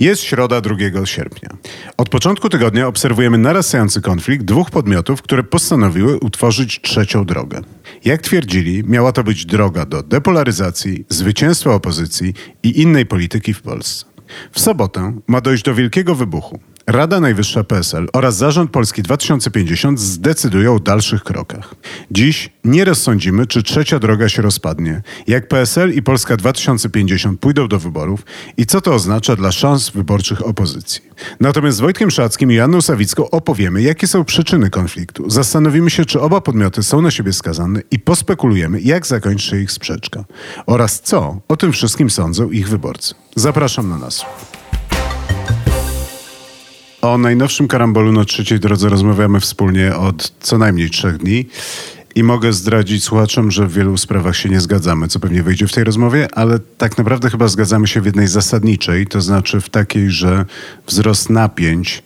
Jest środa 2 sierpnia. Od początku tygodnia obserwujemy narastający konflikt dwóch podmiotów, które postanowiły utworzyć trzecią drogę. Jak twierdzili, miała to być droga do depolaryzacji, zwycięstwa opozycji i innej polityki w Polsce. W sobotę ma dojść do wielkiego wybuchu. Rada Najwyższa PSL oraz Zarząd Polski 2050 zdecydują o dalszych krokach. Dziś nie rozsądzimy, czy trzecia droga się rozpadnie, jak PSL i Polska 2050 pójdą do wyborów i co to oznacza dla szans wyborczych opozycji. Natomiast z Wojtkiem Szackim i Janną Sawicką opowiemy, jakie są przyczyny konfliktu. Zastanowimy się, czy oba podmioty są na siebie skazane i pospekulujemy, jak zakończy się ich sprzeczka oraz co o tym wszystkim sądzą ich wyborcy. Zapraszam na nas. O najnowszym karambolu na trzeciej drodze rozmawiamy wspólnie od co najmniej trzech dni. I mogę zdradzić słuchaczom, że w wielu sprawach się nie zgadzamy, co pewnie wyjdzie w tej rozmowie, ale tak naprawdę chyba zgadzamy się w jednej zasadniczej, to znaczy w takiej, że wzrost napięć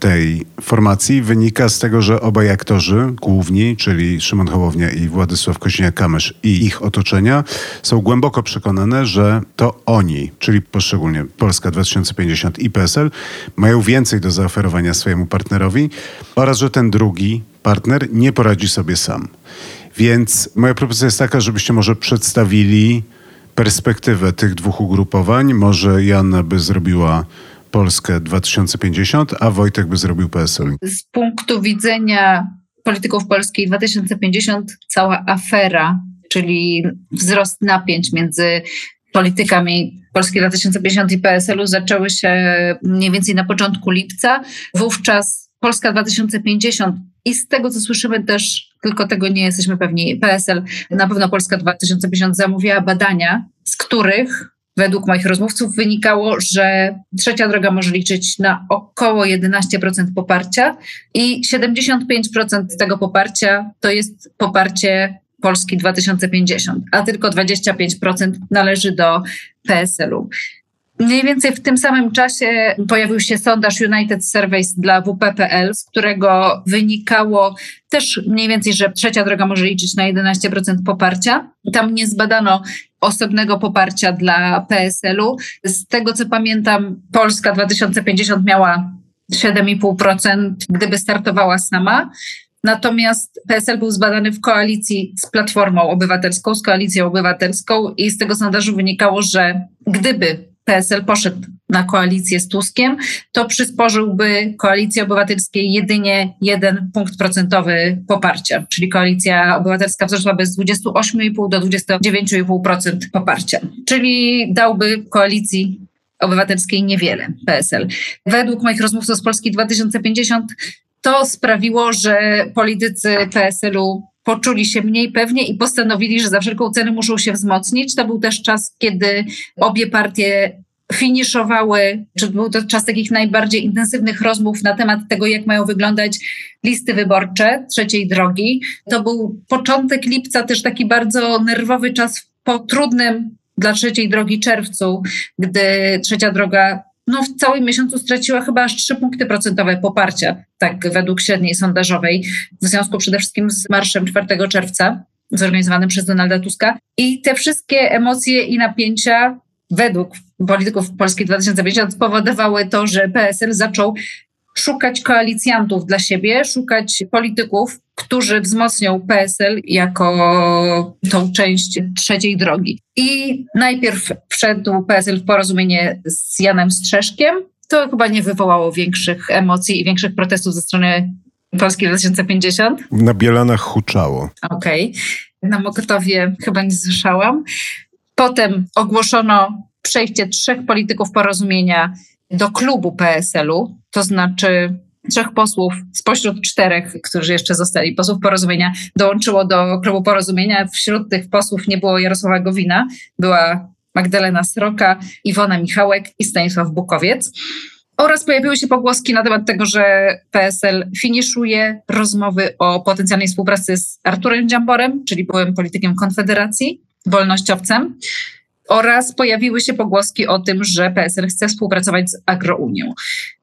tej formacji wynika z tego, że obaj aktorzy główni, czyli Szymon Hołownia i Władysław Koźniak-Kamysz i ich otoczenia są głęboko przekonane, że to oni, czyli poszczególnie Polska 2050 i PSL, mają więcej do zaoferowania swojemu partnerowi oraz, że ten drugi partner nie poradzi sobie sam. Więc moja propozycja jest taka, żebyście może przedstawili perspektywę tych dwóch ugrupowań. Może Janna by zrobiła Polskę 2050, a Wojtek by zrobił PSL? Z punktu widzenia polityków Polski 2050 cała afera, czyli wzrost napięć między politykami Polski 2050 i PSL-u zaczęły się mniej więcej na początku lipca. Wówczas Polska 2050 i z tego, co słyszymy też, tylko tego nie jesteśmy pewni, PSL, na pewno Polska 2050 zamówiła badania, z których według moich rozmówców wynikało, że trzecia droga może liczyć na około 11% poparcia i 75% tego poparcia to jest poparcie Polski 2050, a tylko 25% należy do PSL-u. Mniej więcej w tym samym czasie pojawił się sondaż United Surveys dla WPPL, z którego wynikało też mniej więcej, że trzecia droga może liczyć na 11% poparcia. Tam nie zbadano osobnego poparcia dla PSL-u. Z tego co pamiętam, Polska 2050 miała 7,5%, gdyby startowała sama. Natomiast PSL był zbadany w koalicji z Platformą Obywatelską, z Koalicją Obywatelską i z tego sondażu wynikało, że gdyby PSL poszedł na koalicję z Tuskiem, to przysporzyłby koalicji obywatelskiej jedynie jeden punkt procentowy poparcia, czyli koalicja obywatelska wzrosłaby z 28,5 do 29,5% poparcia, czyli dałby koalicji obywatelskiej niewiele PSL. Według moich rozmówców z Polski 2050 to sprawiło, że politycy PSL-u poczuli się mniej pewnie i postanowili, że za wszelką cenę muszą się wzmocnić. To był też czas, kiedy obie partie finiszowały, czy był to czas takich najbardziej intensywnych rozmów na temat tego, jak mają wyglądać listy wyborcze trzeciej drogi. To był początek lipca, też taki bardzo nerwowy czas po trudnym dla trzeciej drogi czerwcu, gdy trzecia droga no, w całym miesiącu straciła chyba aż 3 punkty procentowe poparcia, tak według średniej sondażowej, w związku przede wszystkim z marszem 4 czerwca zorganizowanym przez Donalda Tuska. I te wszystkie emocje i napięcia według polityków Polski 2050 spowodowały to, że PSL zaczął szukać koalicjantów dla siebie, szukać polityków, którzy wzmocnią PSL jako tą część trzeciej drogi. I najpierw wszedł PSL w porozumienie z Janem Strzeszkiem. To chyba nie wywołało większych emocji i większych protestów ze strony Polski 2050. Na Bielanach huczało. Okej. Okay. Na Mokotowie chyba nie słyszałam. Potem ogłoszono przejście trzech polityków porozumienia do klubu PSL-u, to znaczy trzech posłów spośród czterech, którzy jeszcze zostali posłów porozumienia, dołączyło do klubu porozumienia. Wśród tych posłów nie było Jarosława Gowina, była Magdalena Sroka, Iwona Michałek i Stanisław Bukowiec. Oraz pojawiły się pogłoski na temat tego, że PSL finiszuje rozmowy o potencjalnej współpracy z Arturem Dziamborem, czyli byłym politykiem Konfederacji, wolnościowcem. Oraz pojawiły się pogłoski o tym, że PSL chce współpracować z Agrounią.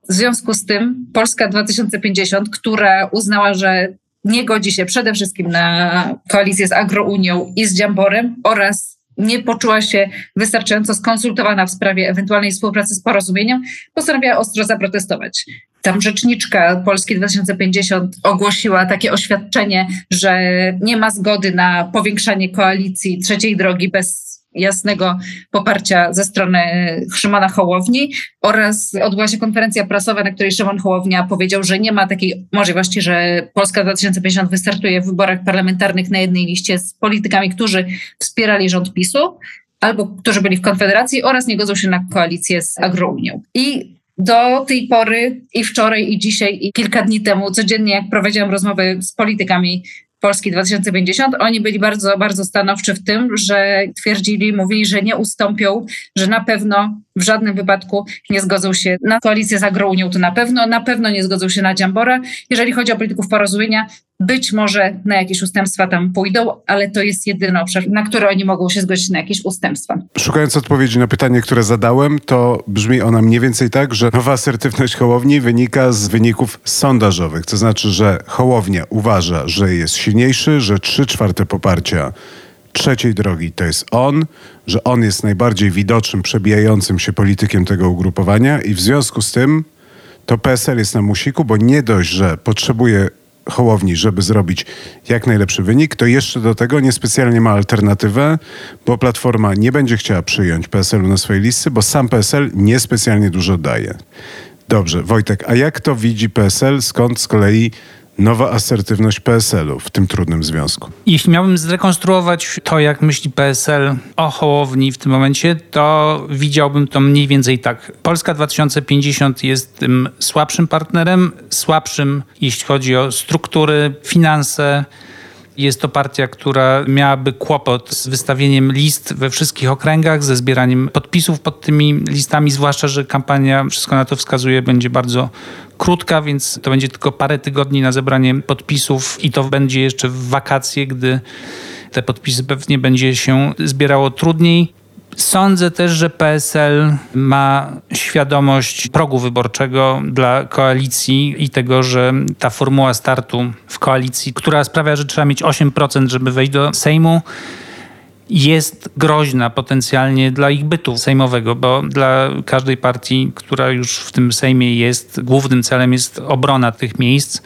W związku z tym Polska 2050, która uznała, że nie godzi się przede wszystkim na koalicję z Agrounią i z Dziamborem oraz nie poczuła się wystarczająco skonsultowana w sprawie ewentualnej współpracy z porozumieniem, postanowiła ostro zaprotestować. Tam rzeczniczka Polski 2050 ogłosiła takie oświadczenie, że nie ma zgody na powiększanie koalicji trzeciej drogi bez jasnego poparcia ze strony Szymona Hołowni oraz odbyła się konferencja prasowa, na której Szymon Hołownia powiedział, że nie ma takiej możliwości, że Polska 2050 wystartuje w wyborach parlamentarnych na jednej liście z politykami, którzy wspierali rząd PiSu albo którzy byli w Konfederacji oraz nie godzą się na koalicję z Agrounią. I do tej pory i wczoraj, i dzisiaj, i kilka dni temu, codziennie, jak prowadziłam rozmowy z politykami Polski 2050, oni byli bardzo, bardzo stanowczy w tym, że twierdzili, mówili, że nie ustąpią, że na pewno w żadnym wypadku nie zgodzą się na koalicję z Agrounią, to na pewno, na pewno nie zgodzą się na Dziambora. Jeżeli chodzi o polityków porozumienia, być może na jakieś ustępstwa tam pójdą, ale to jest jedyny obszar, na który oni mogą się zgodzić na jakieś ustępstwa. Szukając odpowiedzi na pytanie, które zadałem, to brzmi ona mniej więcej tak, że nowa asertywność Hołowni wynika z wyników sondażowych. To znaczy, że Hołownia uważa, że jest silniejszy, że trzy czwarte poparcia trzeciej drogi to jest on, że on jest najbardziej widocznym, przebijającym się politykiem tego ugrupowania i w związku z tym to PSL jest na musiku, bo nie dość, że potrzebuje Hołowni, żeby zrobić jak najlepszy wynik, to jeszcze do tego niespecjalnie ma alternatywę, bo Platforma nie będzie chciała przyjąć PSL-u na swojej listy, bo sam PSL niespecjalnie dużo daje. Dobrze, Wojtek, a jak to widzi PSL? Skąd z kolei nowa asertywność PSL-u w tym trudnym związku? Jeśli miałbym zrekonstruować to, jak myśli PSL o Hołowni w tym momencie, to widziałbym to mniej więcej tak. Polska 2050 jest tym słabszym partnerem, słabszym jeśli chodzi o struktury, finanse, jest to partia, która miałaby kłopot z wystawieniem list we wszystkich okręgach, ze zbieraniem podpisów pod tymi listami, zwłaszcza, że kampania, wszystko na to wskazuje, będzie bardzo krótka, więc to będzie tylko parę tygodni na zebranie podpisów i to będzie jeszcze w wakacje, gdy te podpisy pewnie będzie się zbierało trudniej. Sądzę też, że PSL ma świadomość progu wyborczego dla koalicji i tego, że ta formuła startu w koalicji, która sprawia, że trzeba mieć 8%, żeby wejść do Sejmu, jest groźna potencjalnie dla ich bytu sejmowego, bo dla każdej partii, która już w tym Sejmie jest, głównym celem jest obrona tych miejsc.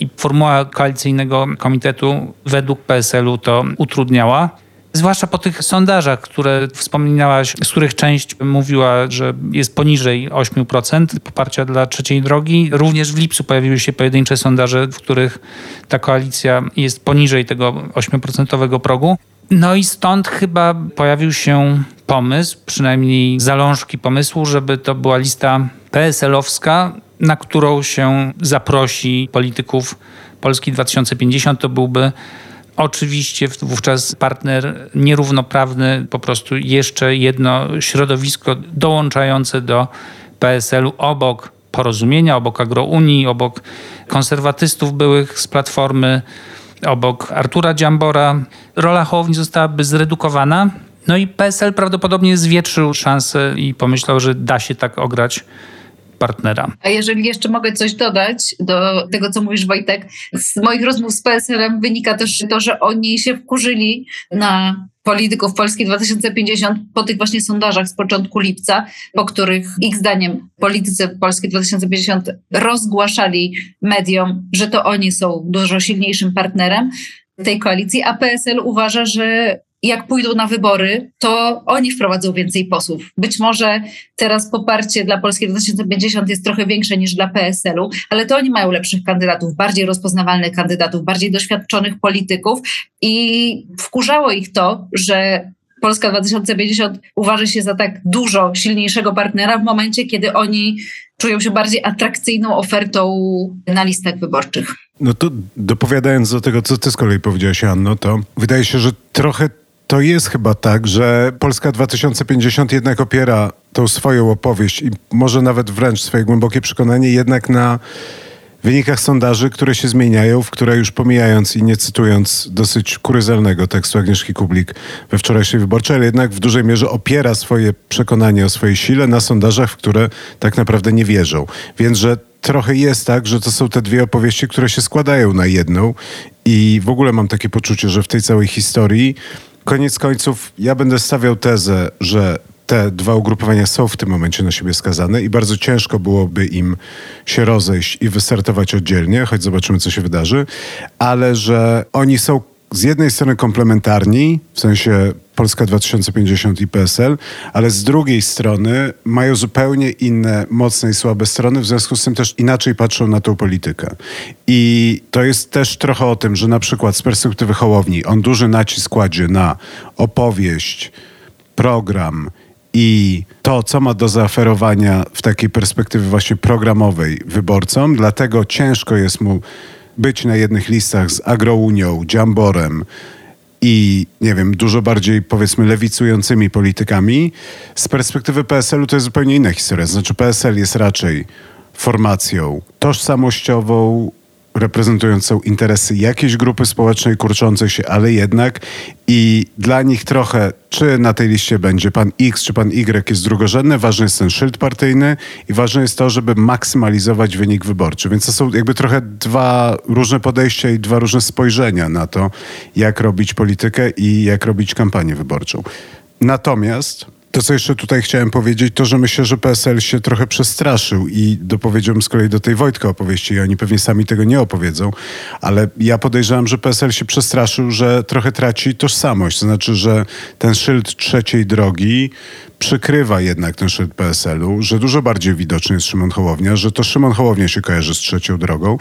I formuła koalicyjnego komitetu według PSL-u to utrudniała. Zwłaszcza po tych sondażach, które wspominałaś, z których część mówiła, że jest poniżej 8% poparcia dla trzeciej drogi. Również w lipcu pojawiły się pojedyncze sondaże, w których ta koalicja jest poniżej tego 8% progu. No i stąd chyba pojawił się pomysł, przynajmniej zalążki pomysłu, żeby to była lista PSL-owska, na którą się zaprosi polityków Polski 2050. To byłby oczywiście wówczas partner nierównoprawny, po prostu jeszcze jedno środowisko dołączające do PSL-u obok porozumienia, obok agrounii, obok konserwatystów byłych z Platformy obok Artura Dziambora. Rola Hołowni zostałaby zredukowana. No i PSL prawdopodobnie zwietrzył szansę i pomyślał, że da się tak ograć partnera. A jeżeli jeszcze mogę coś dodać do tego, co mówisz Wojtek, z moich rozmów z PSL-em wynika też to, że oni się wkurzyli na polityków Polski 2050 po tych właśnie sondażach z początku lipca, po których ich zdaniem politycy Polski 2050 rozgłaszali mediom, że to oni są dużo silniejszym partnerem tej koalicji, a PSL uważa, że jak pójdą na wybory, to oni wprowadzą więcej posłów. Być może teraz poparcie dla Polski 2050 jest trochę większe niż dla PSL-u, ale to oni mają lepszych kandydatów, bardziej rozpoznawalnych kandydatów, bardziej doświadczonych polityków i wkurzało ich to, że Polska 2050 uważa się za tak dużo silniejszego partnera w momencie, kiedy oni czują się bardziej atrakcyjną ofertą na listach wyborczych. No to dopowiadając do tego, co ty z kolei powiedziałaś, Anno, to wydaje się, że trochę to jest chyba tak, że Polska 2050 jednak opiera tą swoją opowieść i może nawet wręcz swoje głębokie przekonanie jednak na wynikach sondaży, które się zmieniają, w które już pomijając i nie cytując dosyć kuryzelnego tekstu Agnieszki Kublik we wczorajszej wyborczej, ale jednak w dużej mierze opiera swoje przekonanie o swojej sile na sondażach, w które tak naprawdę nie wierzą. Więc, że trochę jest tak, że to są te dwie opowieści, które się składają na jedną i w ogóle mam takie poczucie, że w tej całej historii koniec końców ja będę stawiał tezę, że te dwa ugrupowania są w tym momencie na siebie skazane i bardzo ciężko byłoby im się rozejść i wystartować oddzielnie, choć zobaczymy, co się wydarzy, ale że oni są z jednej strony komplementarni, w sensie Polska 2050 i PSL, ale z drugiej strony mają zupełnie inne mocne i słabe strony, w związku z tym też inaczej patrzą na tą politykę. I to jest też trochę o tym, że na przykład z perspektywy Hołowni on duży nacisk kładzie na opowieść, program i to, co ma do zaoferowania w takiej perspektywie właśnie programowej wyborcom, dlatego ciężko jest mu być na jednych listach z Agrounią, Dziamborem i nie wiem, dużo bardziej powiedzmy lewicującymi politykami. Z perspektywy PSL-u to jest zupełnie inna historia. Znaczy PSL jest raczej formacją tożsamościową, reprezentującą interesy jakiejś grupy społecznej kurczącej się, ale jednak i dla nich trochę, czy na tej liście będzie pan X, czy pan Y jest drugorzędny, ważny jest ten szyld partyjny i ważne jest to, żeby maksymalizować wynik wyborczy. Więc to są jakby trochę dwa różne podejścia i dwa różne spojrzenia na to, jak robić politykę i jak robić kampanię wyborczą. Natomiast to, co jeszcze tutaj chciałem powiedzieć, to, że myślę, że PSL się trochę przestraszył i dopowiedziałbym z kolei do tej Wojtka opowieści i oni pewnie sami tego nie opowiedzą, ale ja podejrzewam, że PSL się przestraszył, że trochę traci tożsamość. To znaczy, że ten szyld trzeciej drogi przykrywa jednak ten szyld PSL-u, że dużo bardziej widoczny jest Szymon Hołownia, że to Szymon Hołownia się kojarzy z trzecią drogą,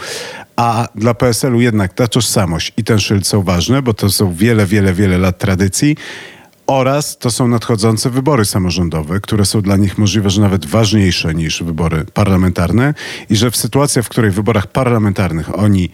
a dla PSL-u jednak ta tożsamość i ten szyld są ważne, bo to są wiele, wiele, wiele lat tradycji oraz to są nadchodzące wybory samorządowe, które są dla nich możliwe, że nawet ważniejsze niż wybory parlamentarne i że w sytuacji, w której w wyborach parlamentarnych oni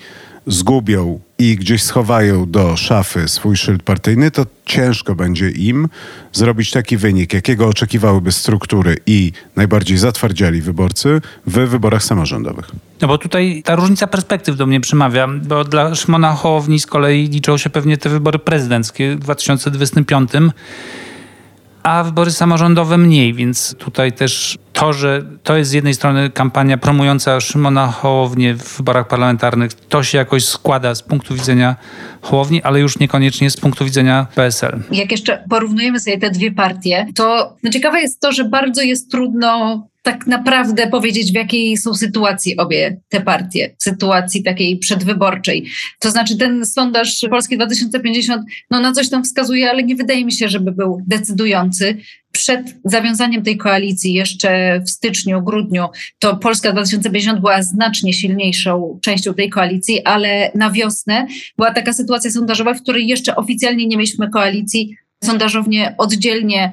zgubią i gdzieś schowają do szafy swój szyld partyjny, to ciężko będzie im zrobić taki wynik, jakiego oczekiwałyby struktury i najbardziej zatwardziali wyborcy w wyborach samorządowych. No bo tutaj ta różnica perspektyw do mnie przemawia, bo dla Szymona Hołowni z kolei liczą się pewnie te wybory prezydenckie w 2025 a wybory samorządowe mniej, więc tutaj też to, że to jest z jednej strony kampania promująca Szymona Hołownię w wyborach parlamentarnych, to się jakoś składa z punktu widzenia Hołowni, ale już niekoniecznie z punktu widzenia PSL. Jak jeszcze porównujemy sobie te dwie partie, to no ciekawe jest to, że bardzo jest trudno tak naprawdę powiedzieć, w jakiej są sytuacji obie te partie, sytuacji takiej przedwyborczej. To znaczy ten sondaż Polski 2050 no, na coś tam wskazuje, ale nie wydaje mi się, żeby był decydujący. Przed zawiązaniem tej koalicji, jeszcze w styczniu, grudniu, to Polska 2050 była znacznie silniejszą częścią tej koalicji, ale na wiosnę była taka sytuacja sondażowa, w której jeszcze oficjalnie nie mieliśmy koalicji. Sondażownie oddzielnie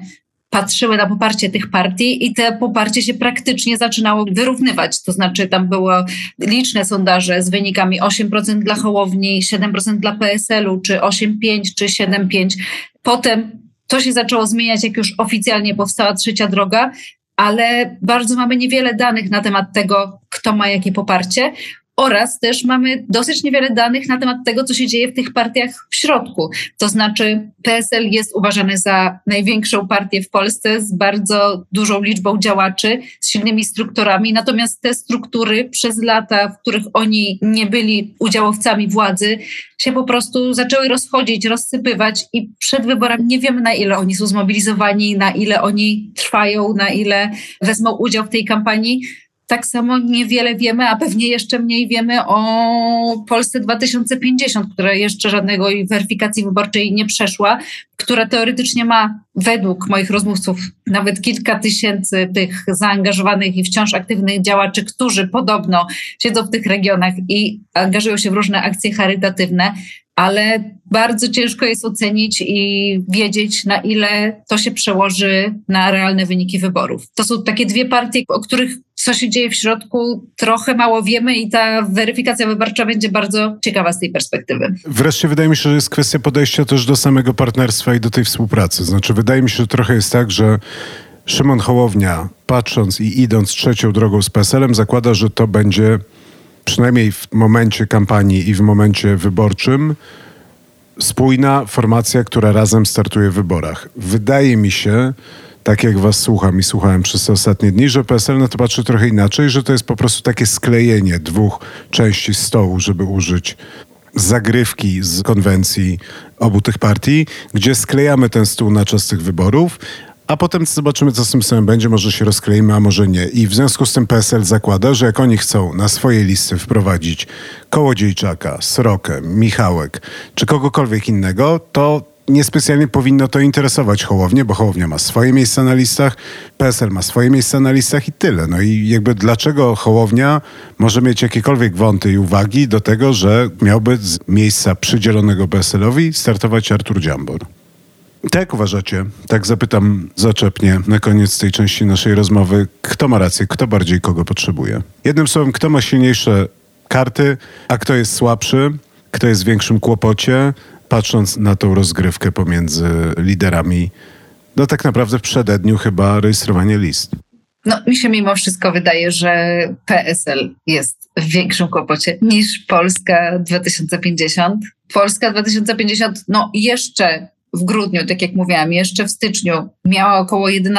patrzyły na poparcie tych partii i te poparcie się praktycznie zaczynało wyrównywać. To znaczy tam było liczne sondaże z wynikami 8% dla Hołowni, 7% dla PSL-u, czy 8,5, czy 7,5. Potem to się zaczęło zmieniać, jak już oficjalnie powstała trzecia droga, ale bardzo mamy niewiele danych na temat tego, kto ma jakie poparcie oraz też mamy dosyć niewiele danych na temat tego, co się dzieje w tych partiach w środku. To znaczy, PSL jest uważany za największą partię w Polsce z bardzo dużą liczbą działaczy, z silnymi strukturami, natomiast te struktury przez lata, w których oni nie byli udziałowcami władzy, się po prostu zaczęły rozchodzić, rozsypywać i przed wyborami nie wiemy, na ile oni są zmobilizowani, na ile oni trwają, na ile wezmą udział w tej kampanii. Tak samo niewiele wiemy, a pewnie jeszcze mniej wiemy o Polsce 2050, która jeszcze żadnego weryfikacji wyborczej nie przeszła, która teoretycznie ma według moich rozmówców nawet kilka tysięcy tych zaangażowanych i wciąż aktywnych działaczy, którzy podobno siedzą w tych regionach i angażują się w różne akcje charytatywne, ale bardzo ciężko jest ocenić i wiedzieć, na ile to się przełoży na realne wyniki wyborów. To są takie dwie partie, o których co się dzieje w środku, trochę mało wiemy i ta weryfikacja wyborcza będzie bardzo ciekawa z tej perspektywy. Wreszcie wydaje mi się, że jest kwestia podejścia też do samego partnerstwa i do tej współpracy. Znaczy, wydaje mi się, że trochę jest tak, że Szymon Hołownia, patrząc i idąc trzecią drogą z PSL-em, zakłada, że to będzie przynajmniej w momencie kampanii i w momencie wyborczym spójna formacja, która razem startuje w wyborach. Wydaje mi się, tak jak was słucham i słuchałem przez te ostatnie dni, że PSL na to patrzy trochę inaczej, że to jest po prostu takie sklejenie dwóch części stołu, żeby użyć zagrywki z konwencji obu tych partii, gdzie sklejamy ten stół na czas tych wyborów, a potem zobaczymy, co z tym samym będzie. Może się rozkleimy, a może nie. I w związku z tym PSL zakłada, że jak oni chcą na swoje listy wprowadzić Kołodziejczaka, Srokę, Michałek czy kogokolwiek innego, to niespecjalnie powinno to interesować Hołownię, bo Hołownia ma swoje miejsca na listach, PSL ma swoje miejsca na listach i tyle. No i jakby dlaczego Hołownia może mieć jakiekolwiek wąty i uwagi do tego, że miałby z miejsca przydzielonego PSL-owi startować Artur Dziambor? Tak uważacie, tak zapytam zaczepnie na koniec tej części naszej rozmowy, kto ma rację, kto bardziej kogo potrzebuje? Jednym słowem, kto ma silniejsze karty, a kto jest słabszy, kto jest w większym kłopocie, patrząc na tą rozgrywkę pomiędzy liderami, no tak naprawdę w przededniu chyba rejestrowanie list. No, mi się mimo wszystko wydaje, że PSL jest w większym kłopocie niż Polska 2050. Polska 2050, no jeszcze w grudniu, tak jak mówiłam, jeszcze w styczniu miała około 11%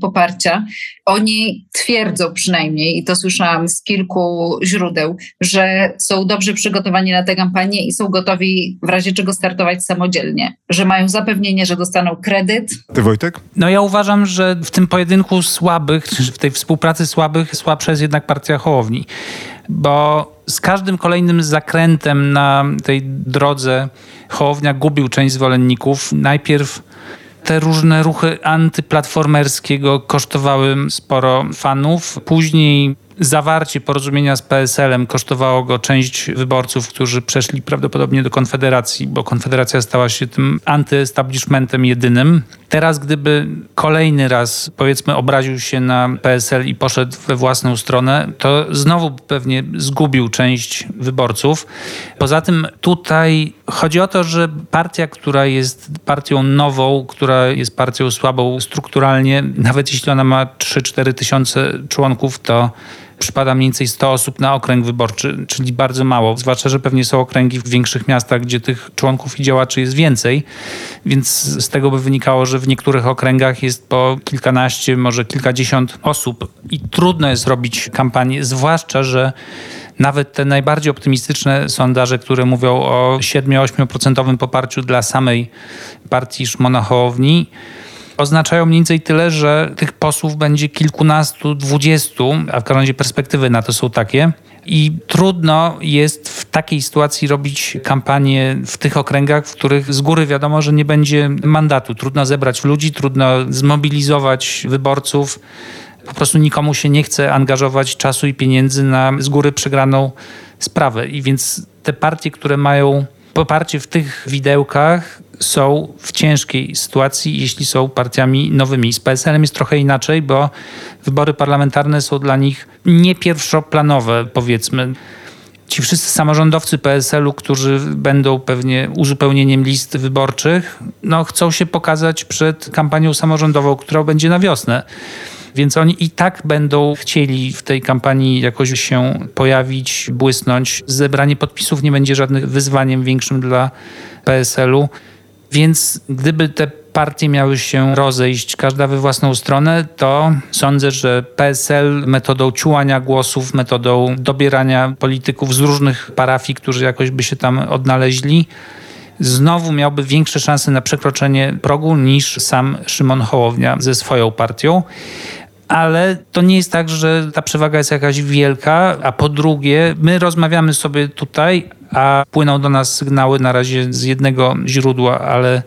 poparcia. Oni twierdzą przynajmniej, i to słyszałam z kilku źródeł, że są dobrze przygotowani na tę kampanię i są gotowi w razie czego startować samodzielnie, że mają zapewnienie, że dostaną kredyt. Ty Wojtek? No ja uważam, że w tym pojedynku słabych, w tej współpracy słabych, słabsza jest jednak partia Hołowni, bo z każdym kolejnym zakrętem na tej drodze Hołownia gubił część zwolenników. Najpierw te różne ruchy antyplatformerskiego kosztowały sporo fanów. Później zawarcie porozumienia z PSL-em kosztowało go część wyborców, którzy przeszli prawdopodobnie do Konfederacji, bo Konfederacja stała się tym antyestablishmentem jedynym. Teraz, gdyby kolejny raz, powiedzmy, obraził się na PSL i poszedł we własną stronę, to znowu pewnie zgubił część wyborców. Poza tym tutaj chodzi o to, że partia, która jest partią nową, która jest partią słabą strukturalnie, nawet jeśli ona ma 3-4 tysiące członków, to przypada mniej więcej 100 osób na okręg wyborczy, czyli bardzo mało. Zwłaszcza, że pewnie są okręgi w większych miastach, gdzie tych członków i działaczy jest więcej, więc z tego by wynikało, że w niektórych okręgach jest po kilkanaście, może kilkadziesiąt osób i trudno jest robić kampanię, zwłaszcza, że nawet te najbardziej optymistyczne sondaże, które mówią o 7-8% poparciu dla samej partii Szmona Hołowni, oznaczają mniej więcej tyle, że tych posłów będzie kilkunastu, dwudziestu, a w każdym razie perspektywy na to są takie. I trudno jest w takiej sytuacji robić kampanię w tych okręgach, w których z góry wiadomo, że nie będzie mandatu. Trudno zebrać ludzi, trudno zmobilizować wyborców. Po prostu nikomu się nie chce angażować czasu i pieniędzy na z góry przegraną sprawę. I więc te partie, które mają poparcie w tych widełkach, są w ciężkiej sytuacji, jeśli są partiami nowymi. Z PSL-em jest trochę inaczej, bo wybory parlamentarne są dla nich nie pierwszoplanowe, powiedzmy. Ci wszyscy samorządowcy PSL-u, którzy będą pewnie uzupełnieniem list wyborczych, no, chcą się pokazać przed kampanią samorządową, która będzie na wiosnę. Więc oni i tak będą chcieli w tej kampanii jakoś się pojawić, błysnąć. Zebranie podpisów nie będzie żadnym wyzwaniem większym dla PSL-u. Więc gdyby te partie miały się rozejść, każda we własną stronę, to sądzę, że PSL metodą ciłania głosów, metodą dobierania polityków z różnych parafii, którzy jakoś by się tam odnaleźli, znowu miałby większe szanse na przekroczenie progu niż sam Szymon Hołownia ze swoją partią ale to nie jest tak, że ta przewaga jest jakaś wielka, a po drugie, my rozmawiamy sobie tutaj, a płyną do nas sygnały na razie z jednego źródła, ale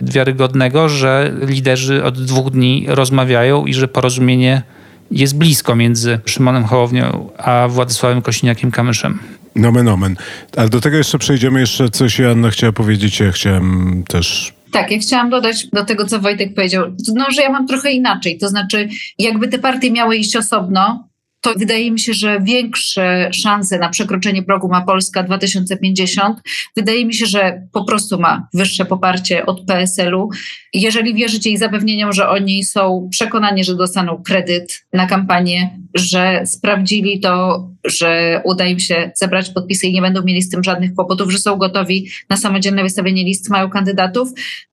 wiarygodnego, że liderzy od dwóch dni rozmawiają i że porozumienie jest blisko między Szymonem Hołownią a Władysławem Kośniakiem-Kamyszem. Nomen omen. Ale do tego jeszcze przejdziemy. Jeszcze coś Joanna chciała powiedzieć. Ja chciałem też tak, ja chciałam dodać do tego, co Wojtek powiedział, no, że ja mam trochę inaczej. To znaczy, jakby te partie miały iść osobno, to wydaje mi się, że większe szanse na przekroczenie progu ma Polska 2050. Wydaje mi się, że po prostu ma wyższe poparcie od PSL-u. Jeżeli wierzycie jej zapewnieniom, że oni są przekonani, że dostaną kredyt na kampanię, że sprawdzili to, że uda im się zebrać podpisy i nie będą mieli z tym żadnych kłopotów, że są gotowi na samodzielne wystawienie list, mają kandydatów,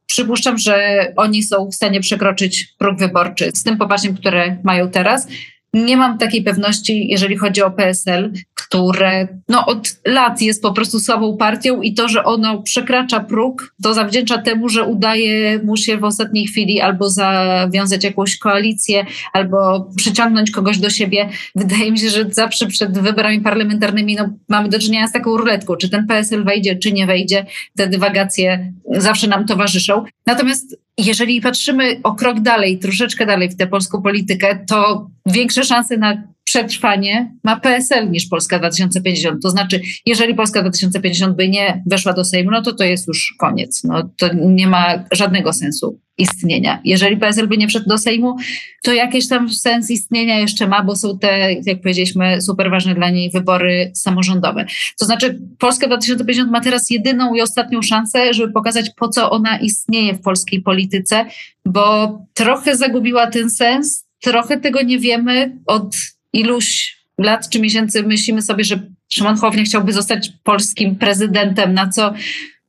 przypuszczam, że oni są w stanie przekroczyć próg wyborczy z tym poparciem, które mają teraz. Nie mam takiej pewności, jeżeli chodzi o PSL, które no, od lat jest po prostu słabą partią i to, że ono przekracza próg, to zawdzięcza temu, że udaje mu się w ostatniej chwili albo zawiązać jakąś koalicję, albo przyciągnąć kogoś do siebie. Wydaje mi się, że zawsze przed wyborami parlamentarnymi no, mamy do czynienia z taką ruletką, czy ten PSL wejdzie, czy nie wejdzie. Te dywagacje zawsze nam towarzyszą. Natomiast jeżeli patrzymy o krok dalej, troszeczkę dalej w tę polską politykę, to większe szanse na przetrwanie ma PSL niż Polska 2050. To znaczy, jeżeli Polska 2050 by nie weszła do Sejmu, no to to jest już koniec. No, to nie ma żadnego sensu istnienia. Jeżeli PSL by nie wszedł do Sejmu, to jakiś tam sens istnienia jeszcze ma, bo są te, jak powiedzieliśmy, super ważne dla niej wybory samorządowe. To znaczy, Polska 2050 ma teraz jedyną i ostatnią szansę, żeby pokazać, po co ona istnieje w polskiej polityce, bo trochę zagubiła ten sens, trochę tego nie wiemy od iluś lat czy miesięcy myślimy sobie, że Szymon Hołownia chciałby zostać polskim prezydentem, na co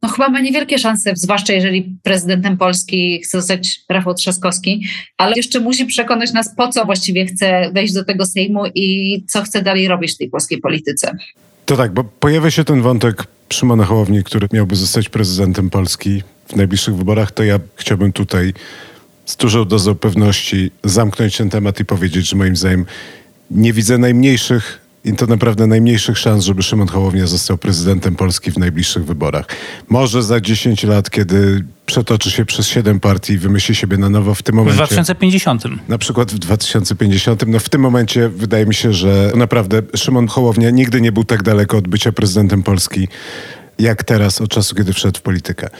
no chyba ma niewielkie szanse, zwłaszcza jeżeli prezydentem Polski chce zostać Rafał Trzaskowski, ale jeszcze musi przekonać nas, po co właściwie chce wejść do tego Sejmu i co chce dalej robić w tej polskiej polityce. To tak, bo pojawia się ten wątek Szymona Hołowni, który miałby zostać prezydentem Polski w najbliższych wyborach, to ja chciałbym tutaj z dużą dozą pewności zamknąć ten temat i powiedzieć, że moim zdaniem nie widzę najmniejszych i to naprawdę najmniejszych szans, żeby Szymon Hołownia został prezydentem Polski w najbliższych wyborach. Może za 10 lat, kiedy przetoczy się przez 7 partii i wymyśli siebie na nowo w tym momencie. W 2050. Na przykład w 2050. No w tym momencie wydaje mi się, że naprawdę Szymon Hołownia nigdy nie był tak daleko od bycia prezydentem Polski jak teraz, od czasu, kiedy wszedł w politykę.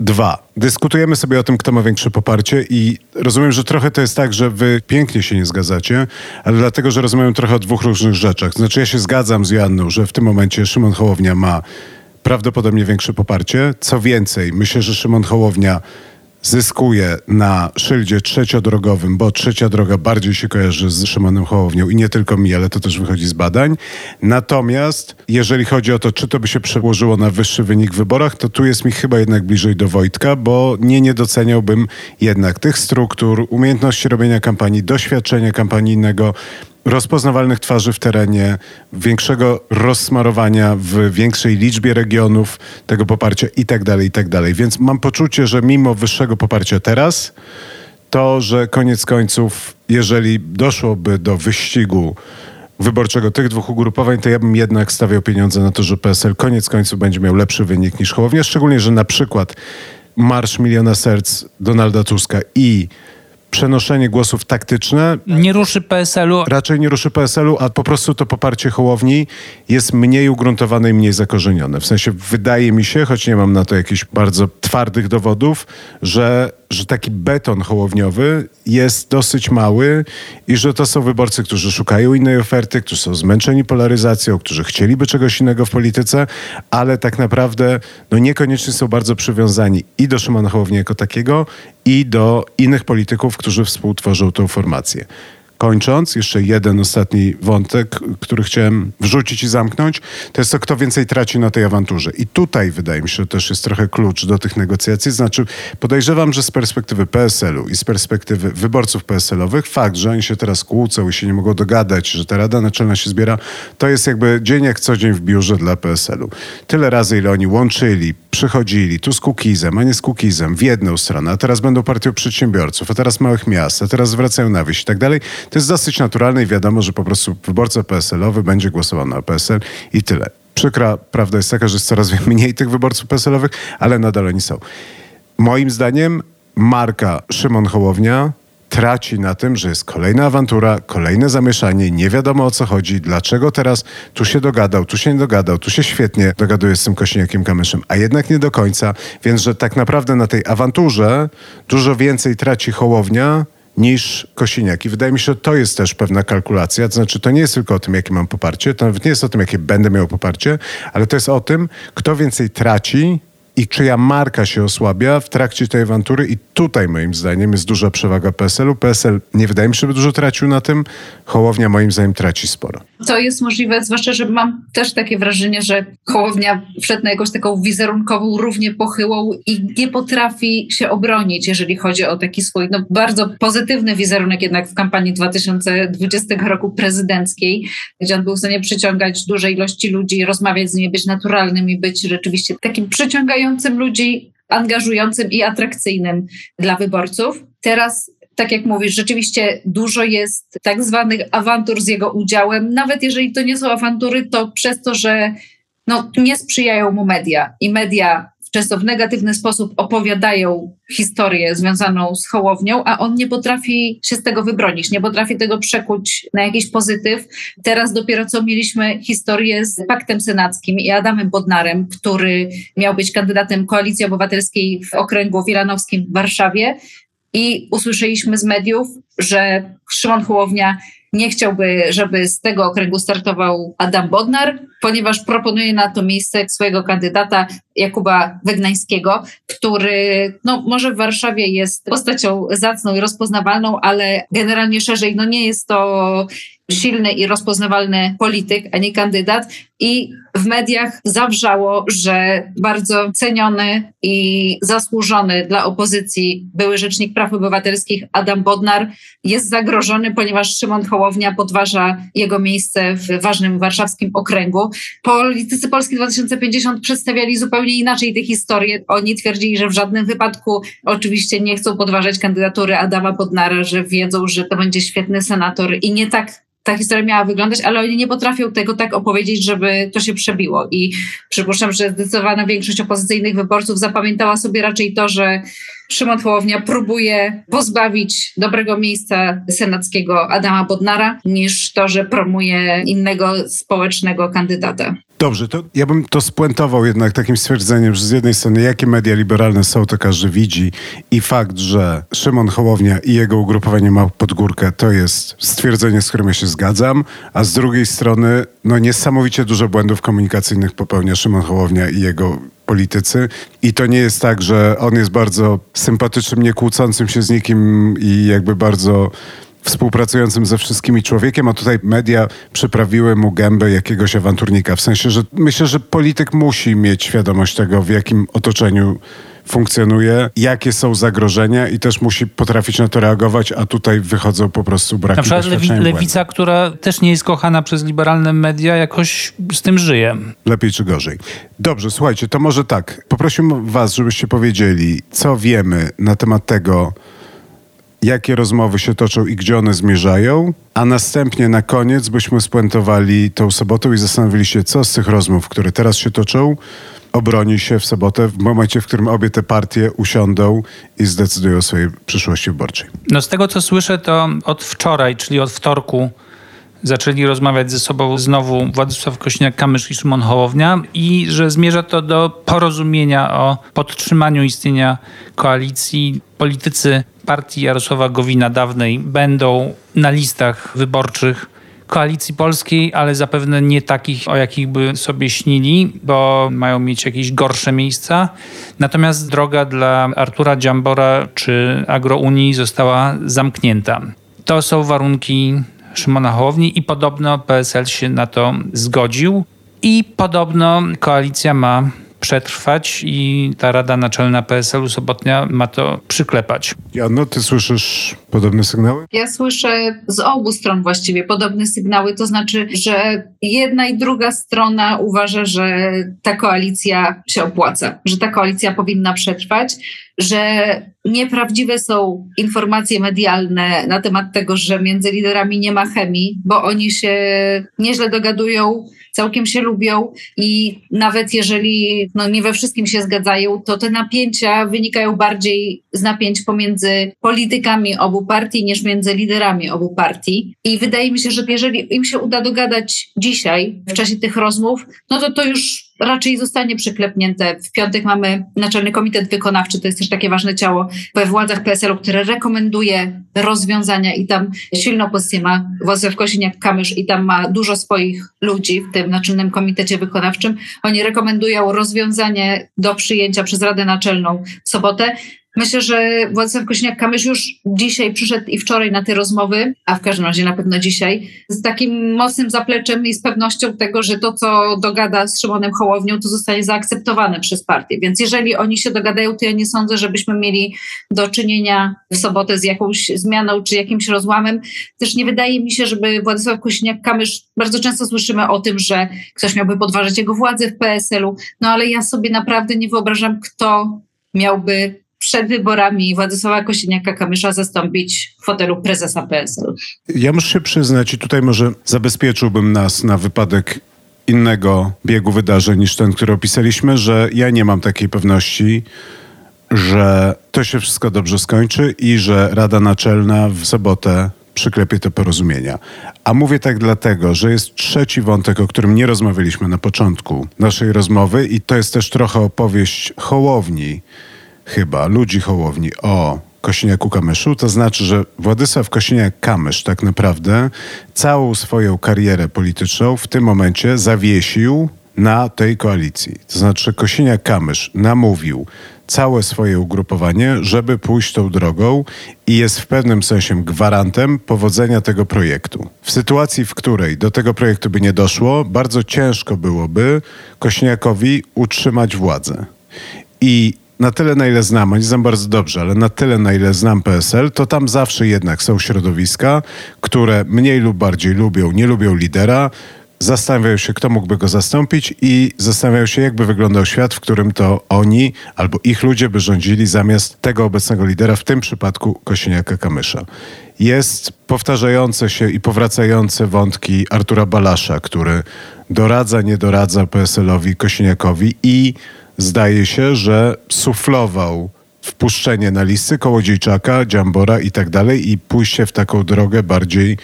Dwa. Dyskutujemy sobie o tym, kto ma większe poparcie i rozumiem, że trochę to jest tak, że wy pięknie się nie zgadzacie, ale dlatego, że rozmawiamy trochę o dwóch różnych rzeczach. Znaczy ja się zgadzam z Joanną, że w tym momencie Szymon Hołownia ma prawdopodobnie większe poparcie. Co więcej, myślę, że Szymon Hołownia zyskuje na szyldzie trzeciodrogowym, bo trzecia droga bardziej się kojarzy z Szymonem Hołownią i nie tylko mi, ale to też wychodzi z badań. Natomiast jeżeli chodzi o to, czy to by się przełożyło na wyższy wynik w wyborach, to tu jest mi chyba jednak bliżej do Wojtka, bo nie, nie doceniałbym jednak tych struktur, umiejętności robienia kampanii, doświadczenia kampanijnego, rozpoznawalnych twarzy w terenie, większego rozsmarowania w większej liczbie regionów tego poparcia i tak dalej, i tak dalej. Więc mam poczucie, że mimo wyższego poparcia teraz, to, że koniec końców, jeżeli doszłoby do wyścigu wyborczego tych dwóch ugrupowań, to ja bym jednak stawiał pieniądze na to, że PSL koniec końców będzie miał lepszy wynik niż Hołownia, szczególnie, że na przykład Marsz Miliona Serc Donalda Tuska i przenoszenie głosów taktyczne. Nie ruszy PSL-u. Raczej nie ruszy PSL-u, a po prostu to poparcie Hołowni jest mniej ugruntowane i mniej zakorzenione. W sensie wydaje mi się, choć nie mam na to jakichś bardzo twardych dowodów, że że taki beton hołowniowy jest dosyć mały i że to są wyborcy, którzy szukają innej oferty, którzy są zmęczeni polaryzacją, którzy chcieliby czegoś innego w polityce, ale tak naprawdę no niekoniecznie są bardzo przywiązani i do Szymona Hołowni jako takiego, i do innych polityków, którzy współtworzą tą formację. Kończąc, jeszcze jeden ostatni wątek, który chciałem wrzucić i zamknąć, to jest to, kto więcej traci na tej awanturze. I tutaj wydaje mi się, że też jest trochę klucz do tych negocjacji. Znaczy, podejrzewam, że z perspektywy PSL-u i z perspektywy wyborców PSL-owych, fakt, że oni się teraz kłócą i się nie mogą dogadać, że ta Rada Naczelna się zbiera, to jest jakby dzień jak co dzień w biurze dla PSL-u. Tyle razy, ile oni łączyli, przychodzili tu z Kukizem, a nie z Kukizem, w jedną stronę, a teraz będą partią przedsiębiorców, a teraz małych miast, a teraz zwracają na wieś i tak dalej to jest dosyć naturalne i wiadomo, że po prostu wyborca PSL-owy będzie głosował na PSL i tyle. Przykra prawda jest taka, że jest coraz mniej tych wyborców PSL-owych, ale nadal oni są. Moim zdaniem marka Szymon Hołownia traci na tym, że jest kolejna awantura, kolejne zamieszanie, nie wiadomo o co chodzi, dlaczego teraz tu się dogadał, tu się nie dogadał, tu się świetnie dogaduje z tym Kośniakiem Kamyszem, a jednak nie do końca, więc że tak naprawdę na tej awanturze dużo więcej traci Hołownia niż Kosiniak. I wydaje mi się, że to jest też pewna kalkulacja. To znaczy, to nie jest tylko o tym, jakie mam poparcie, to nawet nie jest o tym, jakie będę miał poparcie, ale to jest o tym, kto więcej traci i czyja marka się osłabia w trakcie tej awantury i tutaj moim zdaniem jest duża przewaga PSL-u. PSL nie wydaje mi się, żeby dużo tracił na tym, Hołownia moim zdaniem traci sporo. To jest możliwe, zwłaszcza, że mam też takie wrażenie, że Hołownia wszedł na jakąś taką wizerunkową, równie pochyłą i nie potrafi się obronić, jeżeli chodzi o taki swój no, bardzo pozytywny wizerunek jednak w kampanii 2020 roku prezydenckiej, gdzie on był w stanie przyciągać duże ilości ludzi, rozmawiać z nimi, być naturalnym i być rzeczywiście takim przyciągającym ludzi, angażującym i atrakcyjnym dla wyborców. Teraz tak jak mówisz, rzeczywiście dużo jest tak zwanych awantur z jego udziałem. Nawet jeżeli to nie są awantury, to przez to, że no, nie sprzyjają mu media i media często w negatywny sposób opowiadają historię związaną z Hołownią, a on nie potrafi się z tego wybronić, nie potrafi tego przekuć na jakiś pozytyw. Teraz dopiero co mieliśmy historię z Paktem Senackim i Adamem Bodnarem, który miał być kandydatem Koalicji Obywatelskiej w okręgu wilanowskim w Warszawie i usłyszeliśmy z mediów, że Szymon Hołownia nie chciałby, żeby z tego okręgu startował Adam Bodnar, ponieważ proponuje na to miejsce swojego kandydata Jakuba Wegnańskiego, który no, może w Warszawie jest postacią zacną i rozpoznawalną, ale generalnie szerzej no, nie jest to silny i rozpoznawalny polityk, a nie kandydat. I w mediach zawrzało, że bardzo ceniony i zasłużony dla opozycji były rzecznik praw obywatelskich Adam Bodnar jest zagrożony, ponieważ Szymon Hołownia podważa jego miejsce w ważnym warszawskim okręgu. Politycy Polski 2050 przedstawiali zupełnie inaczej tę historię. Oni twierdzili, że w żadnym wypadku oczywiście nie chcą podważać kandydatury Adama Bodnara, że wiedzą, że to będzie świetny senator i nie tak ta historia miała wyglądać, ale oni nie potrafią tego tak opowiedzieć, żeby to się przebiło. I przypuszczam, że zdecydowana większość opozycyjnych wyborców zapamiętała sobie raczej to, że Szymon Hołownia próbuje pozbawić dobrego miejsca senackiego Adama Bodnara, niż to, że promuje innego społecznego kandydata. Dobrze, to ja bym to spuentował jednak takim stwierdzeniem, że z jednej strony jakie media liberalne są, to każdy widzi i fakt, że Szymon Hołownia i jego ugrupowanie ma podgórkę, to jest stwierdzenie, z którym ja się zgadzam, a z drugiej strony no niesamowicie dużo błędów komunikacyjnych popełnia Szymon Hołownia i jego politycy. I to nie jest tak, że on jest bardzo sympatycznym, nie kłócącym się z nikim i jakby bardzo współpracującym ze wszystkimi człowiekiem, a tutaj media przyprawiły mu gębę jakiegoś awanturnika. W sensie, że myślę, że polityk musi mieć świadomość tego, w jakim otoczeniu funkcjonuje, jakie są zagrożenia i też musi potrafić na to reagować, a tutaj wychodzą po prostu braki Na przykład lewi, lewica, która też nie jest kochana przez liberalne media, jakoś z tym żyje. Lepiej czy gorzej. Dobrze, słuchajcie, to może tak. Poprosimy was, żebyście powiedzieli, co wiemy na temat tego, jakie rozmowy się toczą i gdzie one zmierzają, a następnie na koniec byśmy spuentowali tą sobotą i zastanowili się, co z tych rozmów, które teraz się toczą, obroni się w sobotę, w momencie, w którym obie te partie usiądą i zdecydują o swojej przyszłości wyborczej. No z tego, co słyszę, to od wczoraj, czyli od wtorku, zaczęli rozmawiać ze sobą znowu Władysław Kośniak-Kamysz i Szymon Hołownia i że zmierza to do porozumienia o podtrzymaniu istnienia koalicji. Politycy partii Jarosława Gowina dawnej będą na listach wyborczych koalicji polskiej, ale zapewne nie takich, o jakich by sobie śnili, bo mają mieć jakieś gorsze miejsca. Natomiast droga dla Artura Dziambora czy Agrounii została zamknięta. To są warunki Szymona Hołowni i podobno PSL się na to zgodził. I podobno koalicja ma przetrwać i ta Rada Naczelna PSL-u Sobotnia ma to przyklepać. Janno, ty słyszysz podobne sygnały? Ja słyszę z obu stron właściwie podobne sygnały, to znaczy, że jedna i druga strona uważa, że ta koalicja się opłaca, że ta koalicja powinna przetrwać, że nieprawdziwe są informacje medialne na temat tego, że między liderami nie ma chemii, bo oni się nieźle dogadują, całkiem się lubią i nawet jeżeli no, nie we wszystkim się zgadzają, to te napięcia wynikają bardziej z napięć pomiędzy politykami obu partii niż między liderami obu partii. I wydaje mi się, że jeżeli im się uda dogadać dzisiaj, w czasie tych rozmów, no to to już raczej zostanie przyklepnięte. W piątek mamy Naczelny Komitet Wykonawczy, to jest też takie ważne ciało we władzach PSL-u, które rekomenduje rozwiązania i tam silną pozycję ma Władysław Kosiniak-Kamysz i tam ma dużo swoich ludzi w tym Naczelnym Komitecie Wykonawczym. Oni rekomendują rozwiązanie do przyjęcia przez Radę Naczelną w sobotę. Myślę, że Władysław Kośniak-Kamysz już dzisiaj przyszedł i wczoraj na te rozmowy, a w każdym razie na pewno dzisiaj, z takim mocnym zapleczem i z pewnością tego, że to, co dogada z Szymonem Hołownią, to zostanie zaakceptowane przez partię. Więc jeżeli oni się dogadają, to ja nie sądzę, żebyśmy mieli do czynienia w sobotę z jakąś zmianą czy jakimś rozłamem. Też nie wydaje mi się, żeby Władysław Kośniak-Kamysz, bardzo często słyszymy o tym, że ktoś miałby podważać jego władzę w PSL-u, no ale ja sobie naprawdę nie wyobrażam, kto miałby przed wyborami Władysława Kosiniaka-Kamysza zastąpić w fotelu prezesa PSL. Ja muszę się przyznać i tutaj może zabezpieczyłbym nas na wypadek innego biegu wydarzeń niż ten, który opisaliśmy, że ja nie mam takiej pewności, że to się wszystko dobrze skończy i że Rada Naczelna w sobotę przyklepie te porozumienia. A mówię tak dlatego, że jest trzeci wątek, o którym nie rozmawialiśmy na początku naszej rozmowy i to jest też trochę opowieść Hołowni, chyba ludzi Hołowni o Kosiniaku-Kamyszu, to znaczy, że Władysław Kosiniak-Kamysz tak naprawdę całą swoją karierę polityczną w tym momencie zawiesił na tej koalicji. To znaczy Kosiniak-Kamysz namówił całe swoje ugrupowanie, żeby pójść tą drogą i jest w pewnym sensie gwarantem powodzenia tego projektu. W sytuacji, w której do tego projektu by nie doszło, bardzo ciężko byłoby Kośniakowi utrzymać władzę. I na tyle, na ile znam, a nie znam bardzo dobrze, ale na tyle, na ile znam PSL, to tam zawsze jednak są środowiska, które mniej lub bardziej lubią, nie lubią lidera, zastanawiają się, kto mógłby go zastąpić i zastanawiają się, jakby wyglądał świat, w którym to oni albo ich ludzie by rządzili zamiast tego obecnego lidera, w tym przypadku Kosiniaka-Kamysza. Jest powtarzające się i powracające wątki Artura Balasza, który doradza, nie doradza PSL-owi, Kosiniakowi i zdaje się, że suflował wpuszczenie na listy Kołodziejczaka, Dziambora i tak dalej i pójście w taką drogę bardziej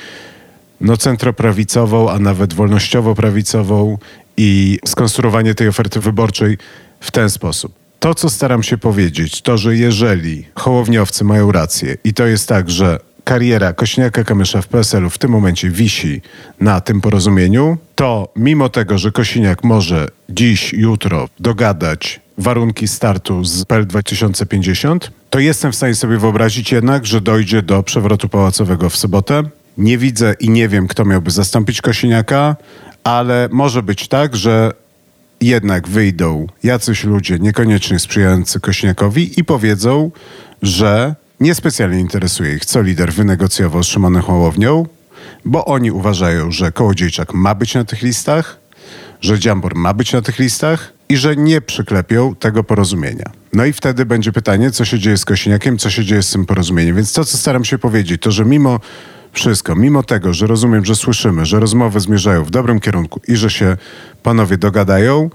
no, centroprawicową, a nawet wolnościowo-prawicową i skonstruowanie tej oferty wyborczej w ten sposób. To, co staram się powiedzieć, to, że jeżeli hołowniowcy mają rację i to jest tak, że kariera Kośniaka-Kamysza w PSL-u w tym momencie wisi na tym porozumieniu, to mimo tego, że Kosiniak może dziś, jutro dogadać warunki startu z PL 2050, to jestem w stanie sobie wyobrazić jednak, że dojdzie do przewrotu pałacowego w sobotę. Nie widzę i nie wiem, kto miałby zastąpić Kosiniaka, ale może być tak, że jednak wyjdą jacyś ludzie niekoniecznie sprzyjający Kośniakowi i powiedzą, że niespecjalnie interesuje ich, co lider wynegocjował z Szymonem Hołownią, bo oni uważają, że Kołodziejczak ma być na tych listach, że Dziambor ma być na tych listach i że nie przyklepią tego porozumienia. No i wtedy będzie pytanie, co się dzieje z Kosiniakiem, co się dzieje z tym porozumieniem. Więc to, co staram się powiedzieć, to, że mimo wszystko, mimo tego, że rozumiem, że słyszymy, że rozmowy zmierzają w dobrym kierunku i że się panowie dogadają,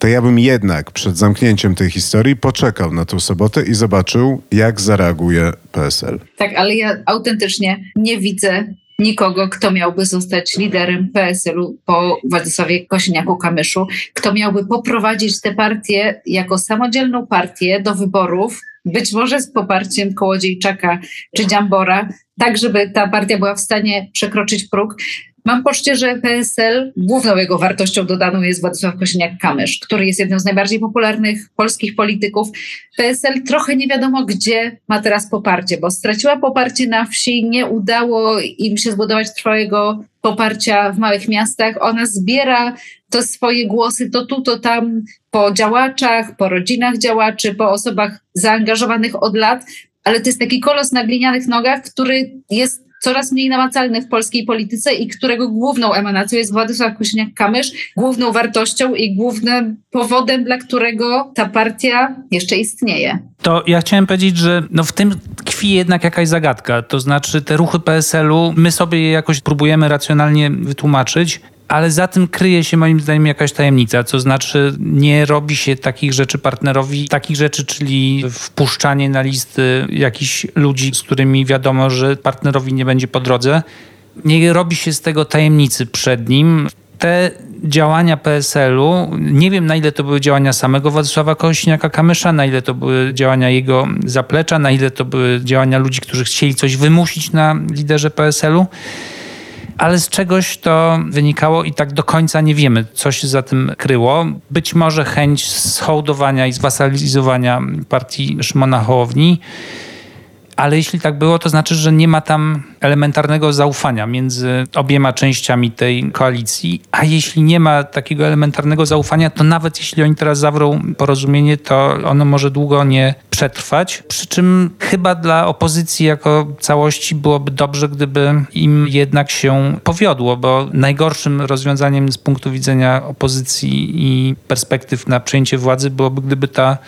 to ja bym jednak przed zamknięciem tej historii poczekał na tą sobotę i zobaczył, jak zareaguje PSL. Tak, ale ja autentycznie nie widzę nikogo, kto miałby zostać liderem PSL-u po Władysławie Kosiniaku-Kamyszu, kto miałby poprowadzić tę partię jako samodzielną partię do wyborów, być może z poparciem Kołodziejczaka czy Dziambora, tak żeby ta partia była w stanie przekroczyć próg. Mam poczucie, że PSL główną jego wartością dodaną jest Władysław Kosiniak-Kamysz, który jest jednym z najbardziej popularnych polskich polityków. PSL trochę nie wiadomo, gdzie ma teraz poparcie, bo straciła poparcie na wsi, nie udało im się zbudować trwałego poparcia w małych miastach. Ona zbiera to swoje głosy to tu, to tam po działaczach, po rodzinach działaczy, po osobach zaangażowanych od lat, ale to jest taki kolos na glinianych nogach, który jest coraz mniej namacalny w polskiej polityce i którego główną emanacją jest Władysław Kosiniak-Kamysz, główną wartością i głównym powodem, dla którego ta partia jeszcze istnieje. To ja chciałem powiedzieć, że no w tym tkwi jednak jakaś zagadka. To znaczy te ruchy PSL-u, my sobie je jakoś próbujemy racjonalnie wytłumaczyć, ale za tym kryje się moim zdaniem jakaś tajemnica, to znaczy nie robi się takich rzeczy partnerowi, takich rzeczy, czyli wpuszczanie na listy jakichś ludzi, z którymi wiadomo, że partnerowi nie będzie po drodze. Nie robi się z tego tajemnicy przed nim. Te działania PSL-u, nie wiem na ile to były działania samego Władysława Kośniaka-Kamysza, na ile to były działania jego zaplecza, na ile to były działania ludzi, którzy chcieli coś wymusić na liderze PSL-u ale z czegoś to wynikało i tak do końca nie wiemy, co się za tym kryło. Być może chęć schołdowania i zwasalizowania partii Szymona Hołowni ale jeśli tak było, to znaczy, że nie ma tam elementarnego zaufania między obiema częściami tej koalicji, a jeśli nie ma takiego elementarnego zaufania, to nawet jeśli oni teraz zawrą porozumienie, to ono może długo nie przetrwać. Przy czym chyba dla opozycji jako całości byłoby dobrze, gdyby im jednak się powiodło, bo najgorszym rozwiązaniem z punktu widzenia opozycji i perspektyw na przejęcie władzy byłoby, gdyby ta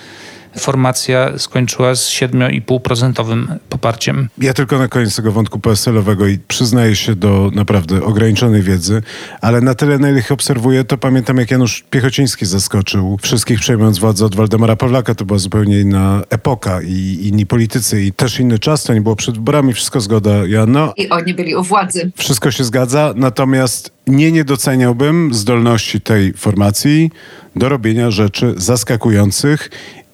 formacja skończyła z 7,5% poparciem. Ja tylko na koniec tego wątku PSL-owego i przyznaję się do naprawdę ograniczonej wiedzy, ale na tyle, na ile ich obserwuję, to pamiętam jak Janusz Piechociński zaskoczył wszystkich przejmując władzę od Waldemara Pawlaka. To była zupełnie inna epoka i inni politycy i też inny czas. To nie było przed wyborami, wszystko zgoda. Ja, no, I oni byli u władzy. Wszystko się zgadza, natomiast nie niedoceniałbym zdolności tej formacji do robienia rzeczy zaskakujących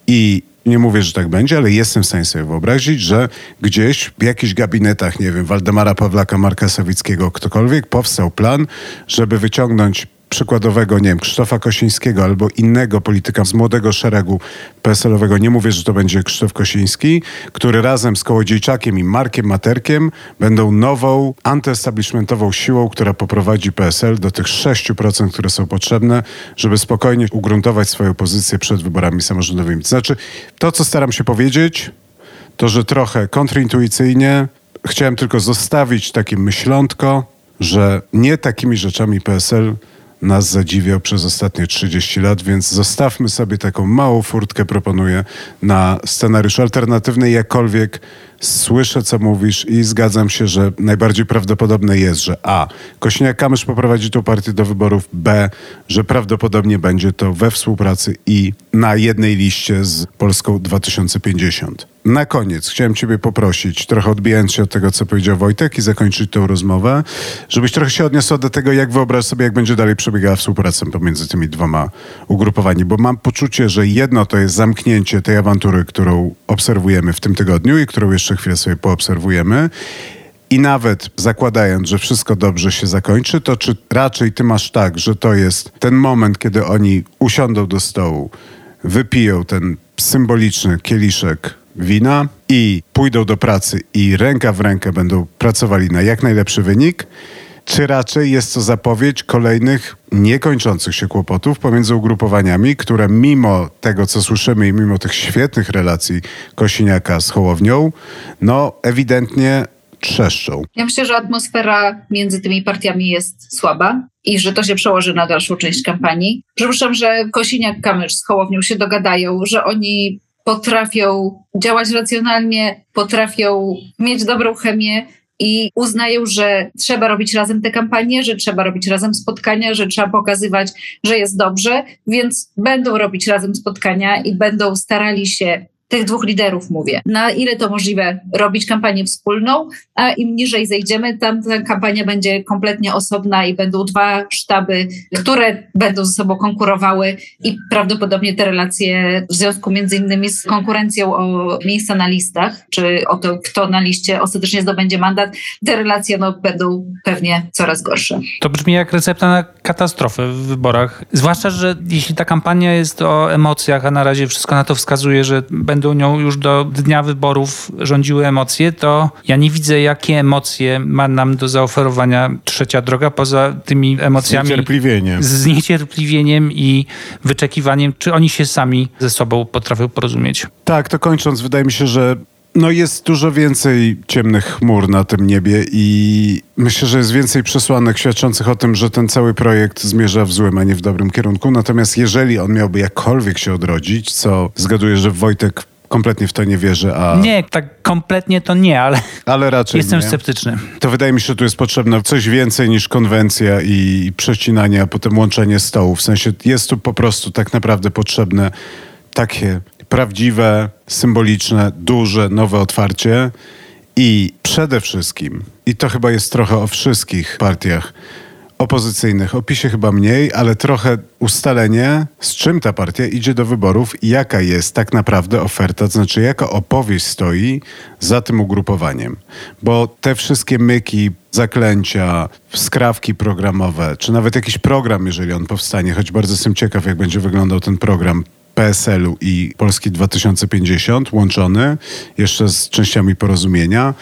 i nie mówię, że tak będzie, ale jestem w stanie sobie wyobrazić, że gdzieś w jakichś gabinetach, nie wiem, Waldemara Pawlaka, Marka Sawickiego, ktokolwiek, powstał plan, żeby wyciągnąć przykładowego, nie wiem, Krzysztofa Kosińskiego albo innego polityka z młodego szeregu PSL-owego, nie mówię, że to będzie Krzysztof Kosiński, który razem z Kołodziejczakiem i Markiem Materkiem będą nową, antyestablishmentową siłą, która poprowadzi PSL do tych 6%, które są potrzebne, żeby spokojnie ugruntować swoją pozycję przed wyborami samorządowymi. Znaczy, to co staram się powiedzieć, to że trochę kontrintuicyjnie chciałem tylko zostawić takie myślątko, że nie takimi rzeczami PSL nas zadziwiał przez ostatnie 30 lat, więc zostawmy sobie taką małą furtkę, proponuję, na scenariusz alternatywny, jakkolwiek słyszę, co mówisz i zgadzam się, że najbardziej prawdopodobne jest, że A. Kośniak-Kamysz poprowadzi tą partię do wyborów, B. że prawdopodobnie będzie to we współpracy i na jednej liście z Polską 2050. Na koniec chciałem Ciebie poprosić, trochę odbijając się od tego, co powiedział Wojtek i zakończyć tę rozmowę, żebyś trochę się odniosła do tego, jak wyobraź sobie, jak będzie dalej przebiegała współpraca pomiędzy tymi dwoma ugrupowaniami, bo mam poczucie, że jedno to jest zamknięcie tej awantury, którą obserwujemy w tym tygodniu i którą jeszcze chwilę sobie poobserwujemy. I nawet zakładając, że wszystko dobrze się zakończy, to czy raczej ty masz tak, że to jest ten moment, kiedy oni usiądą do stołu, wypiją ten symboliczny kieliszek wina i pójdą do pracy i ręka w rękę będą pracowali na jak najlepszy wynik, czy raczej jest to zapowiedź kolejnych niekończących się kłopotów pomiędzy ugrupowaniami, które mimo tego, co słyszymy i mimo tych świetnych relacji Kosiniaka z Hołownią, no ewidentnie trzeszczą. Ja myślę, że atmosfera między tymi partiami jest słaba i że to się przełoży na dalszą część kampanii. Przypuszczam, że Kosiniak-Kamysz z Hołownią się dogadają, że oni potrafią działać racjonalnie, potrafią mieć dobrą chemię i uznają, że trzeba robić razem te kampanie, że trzeba robić razem spotkania, że trzeba pokazywać, że jest dobrze, więc będą robić razem spotkania i będą starali się tych dwóch liderów mówię, na ile to możliwe robić kampanię wspólną, a im niżej zejdziemy, tam ta kampania będzie kompletnie osobna i będą dwa sztaby, które będą ze sobą konkurowały i prawdopodobnie te relacje w związku między innymi z konkurencją o miejsca na listach, czy o to, kto na liście ostatecznie zdobędzie mandat, te relacje no, będą pewnie coraz gorsze. To brzmi jak recepta na katastrofę w wyborach. Zwłaszcza, że jeśli ta kampania jest o emocjach, a na razie wszystko na to wskazuje, że będą będą nią już do dnia wyborów rządziły emocje, to ja nie widzę, jakie emocje ma nam do zaoferowania trzecia droga, poza tymi emocjami. Z niecierpliwieniem. Z niecierpliwieniem i wyczekiwaniem, czy oni się sami ze sobą potrafią porozumieć. Tak, to kończąc, wydaje mi się, że no jest dużo więcej ciemnych chmur na tym niebie i myślę, że jest więcej przesłanek świadczących o tym, że ten cały projekt zmierza w złym, a nie w dobrym kierunku. Natomiast jeżeli on miałby jakkolwiek się odrodzić, co zgaduję, że Wojtek kompletnie w to nie wierzy, a... Nie, tak kompletnie to nie, ale, ale raczej jestem nie. sceptyczny. To wydaje mi się, że tu jest potrzebne coś więcej niż konwencja i przecinanie, a potem łączenie stołów. W sensie jest tu po prostu tak naprawdę potrzebne takie prawdziwe, symboliczne, duże, nowe otwarcie i przede wszystkim, i to chyba jest trochę o wszystkich partiach, opozycyjnych, o PiSie chyba mniej, ale trochę ustalenie, z czym ta partia idzie do wyborów i jaka jest tak naprawdę oferta, to znaczy jaka opowieść stoi za tym ugrupowaniem. Bo te wszystkie myki, zaklęcia, skrawki programowe, czy nawet jakiś program, jeżeli on powstanie, choć bardzo jestem ciekaw, jak będzie wyglądał ten program PSL-u i Polski 2050 łączony, jeszcze z częściami porozumienia,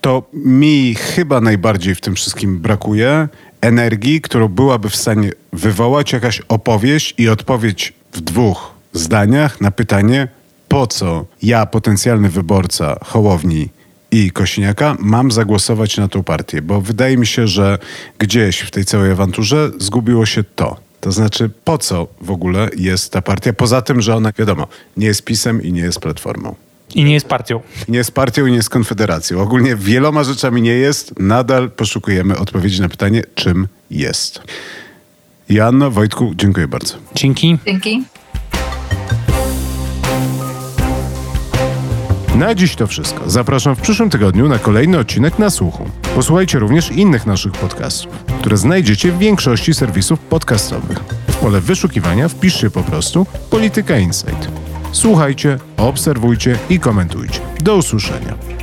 to mi chyba najbardziej w tym wszystkim brakuje energii, którą byłaby w stanie wywołać jakaś opowieść i odpowiedź w dwóch zdaniach na pytanie, po co ja, potencjalny wyborca Hołowni i Kosiniaka, mam zagłosować na tą partię, bo wydaje mi się, że gdzieś w tej całej awanturze zgubiło się to. To znaczy, po co w ogóle jest ta partia? Poza tym, że ona, wiadomo, nie jest pisem i nie jest platformą. I nie jest partią. Nie jest partią i nie jest konfederacją. Ogólnie wieloma rzeczami nie jest. Nadal poszukujemy odpowiedzi na pytanie, czym jest. Joanno, Wojtku, dziękuję bardzo. Dzięki. Dzięki. Na dziś to wszystko. Zapraszam w przyszłym tygodniu na kolejny odcinek na słuchu. Posłuchajcie również innych naszych podcastów, które znajdziecie w większości serwisów podcastowych. W pole wyszukiwania wpiszcie po prostu Polityka Insight. Słuchajcie, obserwujcie i komentujcie. Do usłyszenia.